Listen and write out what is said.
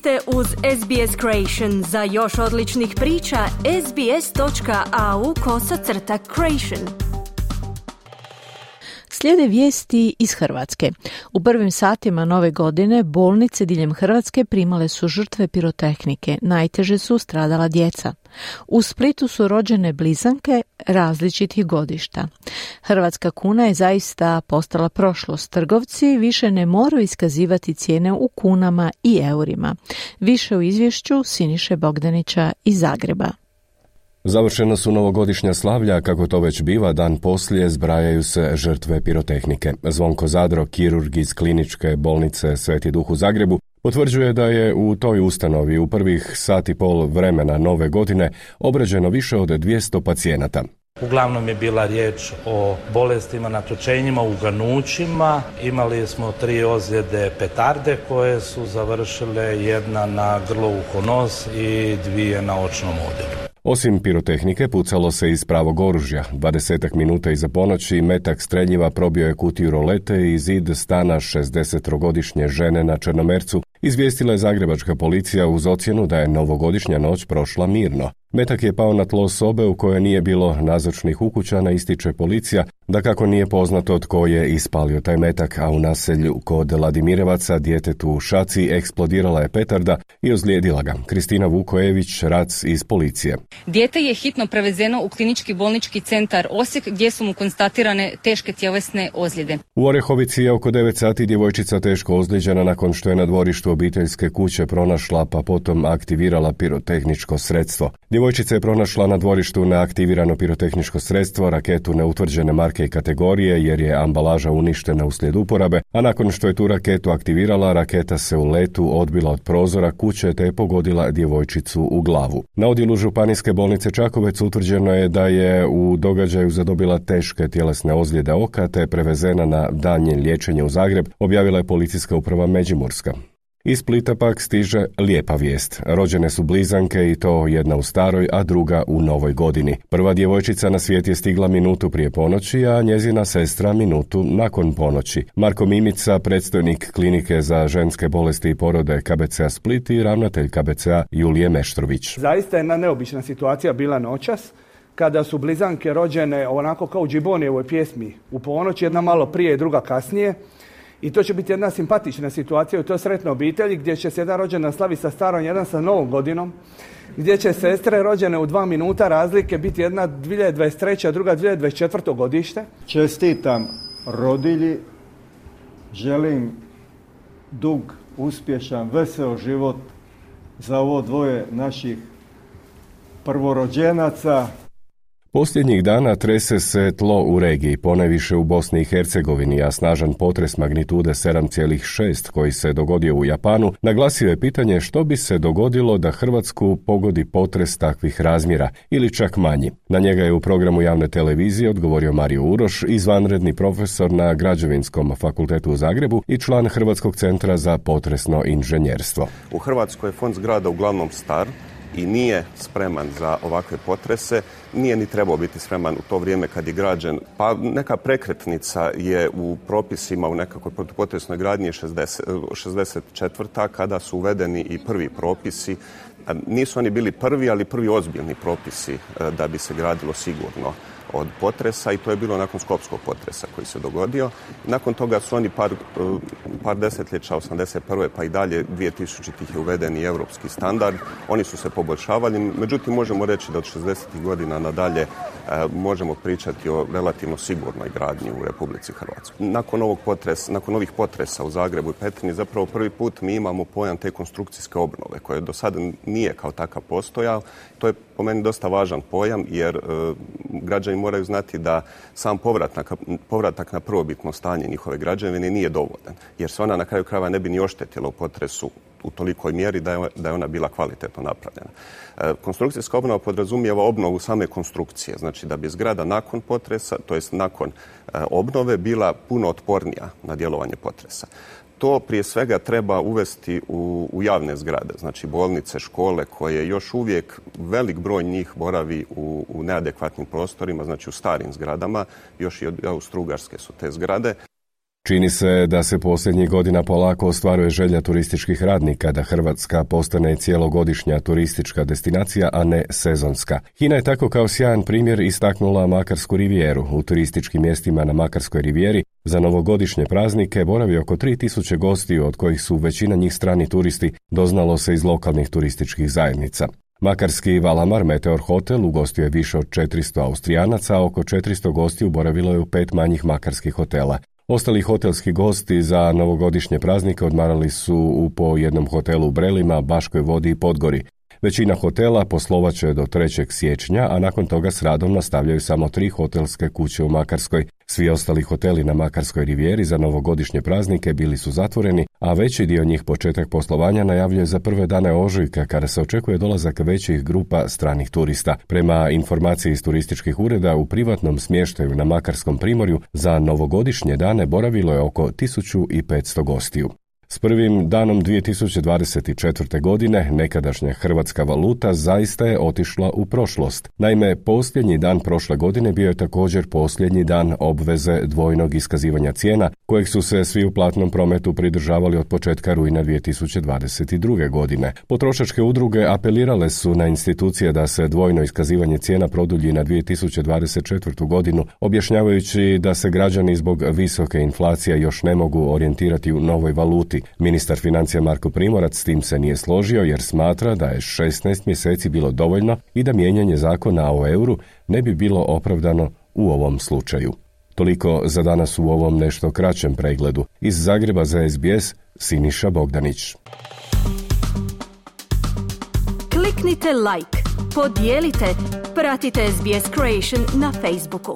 ste uz SBS Creation. Za još odličnih priča, sbs.au kosacrta creation. Slijede vijesti iz Hrvatske. U prvim satima nove godine bolnice diljem Hrvatske primale su žrtve pirotehnike. Najteže su stradala djeca. U Splitu su rođene blizanke različitih godišta. Hrvatska kuna je zaista postala prošlost. Trgovci više ne moraju iskazivati cijene u kunama i eurima. Više u izvješću Siniše Bogdanića iz Zagreba. Završena su novogodišnja slavlja, kako to već biva, dan poslije zbrajaju se žrtve pirotehnike. Zvonko Zadro, kirurg iz kliničke bolnice Sveti Duh u Zagrebu, potvrđuje da je u toj ustanovi u prvih sat i pol vremena nove godine obrađeno više od 200 pacijenata. Uglavnom je bila riječ o bolestima, natočenjima, uganućima. Imali smo tri ozljede petarde koje su završile jedna na grlo nos i dvije na očnom odjelu. Osim pirotehnike, pucalo se iz pravog oružja. 20 minuta iza ponoći metak streljiva probio je kutiju rolete i zid stana 60-godišnje žene na Črnomercu, izvijestila je zagrebačka policija uz ocjenu da je novogodišnja noć prošla mirno. Metak je pao na tlo sobe u kojoj nije bilo nazočnih ukućana, ističe policija, da kako nije poznato tko je ispalio taj metak, a u naselju kod Ladimirevaca djetetu u šaci eksplodirala je petarda i ozlijedila ga. Kristina Vukojević, rac iz policije. Dijete je hitno prevezeno u klinički bolnički centar Osijek gdje su mu konstatirane teške tjelesne ozljede. U Orehovici je oko 9 sati djevojčica teško ozlijeđena nakon što je na dvorištu obiteljske kuće pronašla pa potom aktivirala pirotehničko sredstvo. Djevojčica je pronašla na dvorištu neaktivirano pirotehničko sredstvo, raketu neutvrđene marke i kategorije jer je ambalaža uništena uslijed uporabe, a nakon što je tu raketu aktivirala, raketa se u letu odbila od prozora kuće te je pogodila djevojčicu u glavu. Na odjelu Županijske bolnice Čakovec utvrđeno je da je u događaju zadobila teške tjelesne ozljede oka te je prevezena na daljnje liječenje u Zagreb, objavila je policijska uprava Međimurska. Iz Splita pak stiže lijepa vijest. Rođene su blizanke i to jedna u staroj, a druga u novoj godini. Prva djevojčica na svijet je stigla minutu prije ponoći, a njezina sestra minutu nakon ponoći. Marko Mimica, predstojnik klinike za ženske bolesti i porode KBCA Split i ravnatelj KBCA Julije Meštrović. Zaista je jedna neobična situacija bila noćas kada su blizanke rođene onako kao u Džibonijevoj pjesmi u ponoć, jedna malo prije i druga kasnije. I to će biti jedna simpatična situacija u toj sretnoj obitelji gdje će se jedan rođena slavi sa starom, jedan sa novom godinom, gdje će sestre rođene u dva minuta razlike biti jedna 2023. a druga 2024. godište. Čestitam rodilji, želim dug, uspješan, veseo život za ovo dvoje naših prvorođenaca. Posljednjih dana trese se tlo u regiji, ponajviše u Bosni i Hercegovini, a snažan potres magnitude 7,6 koji se dogodio u Japanu naglasio je pitanje što bi se dogodilo da Hrvatsku pogodi potres takvih razmjera ili čak manji. Na njega je u programu javne televizije odgovorio Mario Uroš, izvanredni profesor na Građevinskom fakultetu u Zagrebu i član Hrvatskog centra za potresno inženjerstvo. U Hrvatskoj je fond zgrada uglavnom star, i nije spreman za ovakve potrese, nije ni trebao biti spreman u to vrijeme kad je građen. Pa neka prekretnica je u propisima u nekakvoj protupotresnoj gradnji 60, 64. kada su uvedeni i prvi propisi. Nisu oni bili prvi, ali prvi ozbiljni propisi e, da bi se gradilo sigurno od potresa i to je bilo nakon skopskog potresa koji se dogodio. Nakon toga su oni par, eh, par desetljeća, 81. pa i dalje 2000-ih je uveden i europski standard. Oni su se poboljšavali, međutim možemo reći da od 60. godina nadalje eh, možemo pričati o relativno sigurnoj gradnji u Republici Hrvatskoj. Nakon ovog potresa, nakon ovih potresa u Zagrebu i Petrini zapravo prvi put mi imamo pojam te konstrukcijske obnove koje do sada nije kao takav postojao. To je po meni dosta važan pojam jer e, građani moraju znati da sam povratak, povratak na prvobitno stanje njihove građevine nije dovoljan. Jer se ona na kraju krajeva ne bi ni oštetila u potresu u tolikoj mjeri da je, da je ona bila kvalitetno napravljena. E, konstrukcijska obnova podrazumijeva obnovu same konstrukcije, znači da bi zgrada nakon potresa, to jest nakon e, obnove, bila puno otpornija na djelovanje potresa to prije svega treba uvesti u, u javne zgrade, znači bolnice, škole koje još uvijek velik broj njih boravi u, u neadekvatnim prostorima, znači u starim zgradama, još i od Austrugarske su te zgrade. Čini se da se posljednjih godina polako ostvaruje želja turističkih radnika da Hrvatska postane cijelogodišnja turistička destinacija, a ne sezonska. Hina je tako kao sjajan primjer istaknula Makarsku rivijeru. U turističkim mjestima na Makarskoj rivijeri za novogodišnje praznike boravi oko 3000 gostiju, od kojih su većina njih strani turisti, doznalo se iz lokalnih turističkih zajednica. Makarski Valamar Meteor Hotel ugostio je više od 400 Austrijanaca, a oko 400 gostiju boravilo je u pet manjih makarskih hotela. Ostali hotelski gosti za novogodišnje praznike odmarali su u po jednom hotelu u Brelima, Baškoj vodi i Podgori. Većina hotela poslovaće do 3. siječnja, a nakon toga s radom nastavljaju samo tri hotelske kuće u Makarskoj. Svi ostali hoteli na Makarskoj rivijeri za novogodišnje praznike bili su zatvoreni, a veći dio njih početak poslovanja najavljuje za prve dane ožujka kada se očekuje dolazak većih grupa stranih turista. Prema informaciji iz turističkih ureda u privatnom smještaju na Makarskom primorju za novogodišnje dane boravilo je oko 1500 gostiju. S prvim danom 2024. godine nekadašnja hrvatska valuta zaista je otišla u prošlost. Naime, posljednji dan prošle godine bio je također posljednji dan obveze dvojnog iskazivanja cijena, kojeg su se svi u platnom prometu pridržavali od početka rujna 2022. godine. Potrošačke udruge apelirale su na institucije da se dvojno iskazivanje cijena produlji na 2024. godinu, objašnjavajući da se građani zbog visoke inflacije još ne mogu orijentirati u novoj valuti Ministar financija Marko Primorac s tim se nije složio jer smatra da je 16 mjeseci bilo dovoljno i da mijenjanje zakona o euru ne bi bilo opravdano u ovom slučaju. Toliko za danas u ovom nešto kraćem pregledu. Iz Zagreba za SBS Siniša Bogdanić. Kliknite like, podijelite, pratite SBS Creation na Facebooku.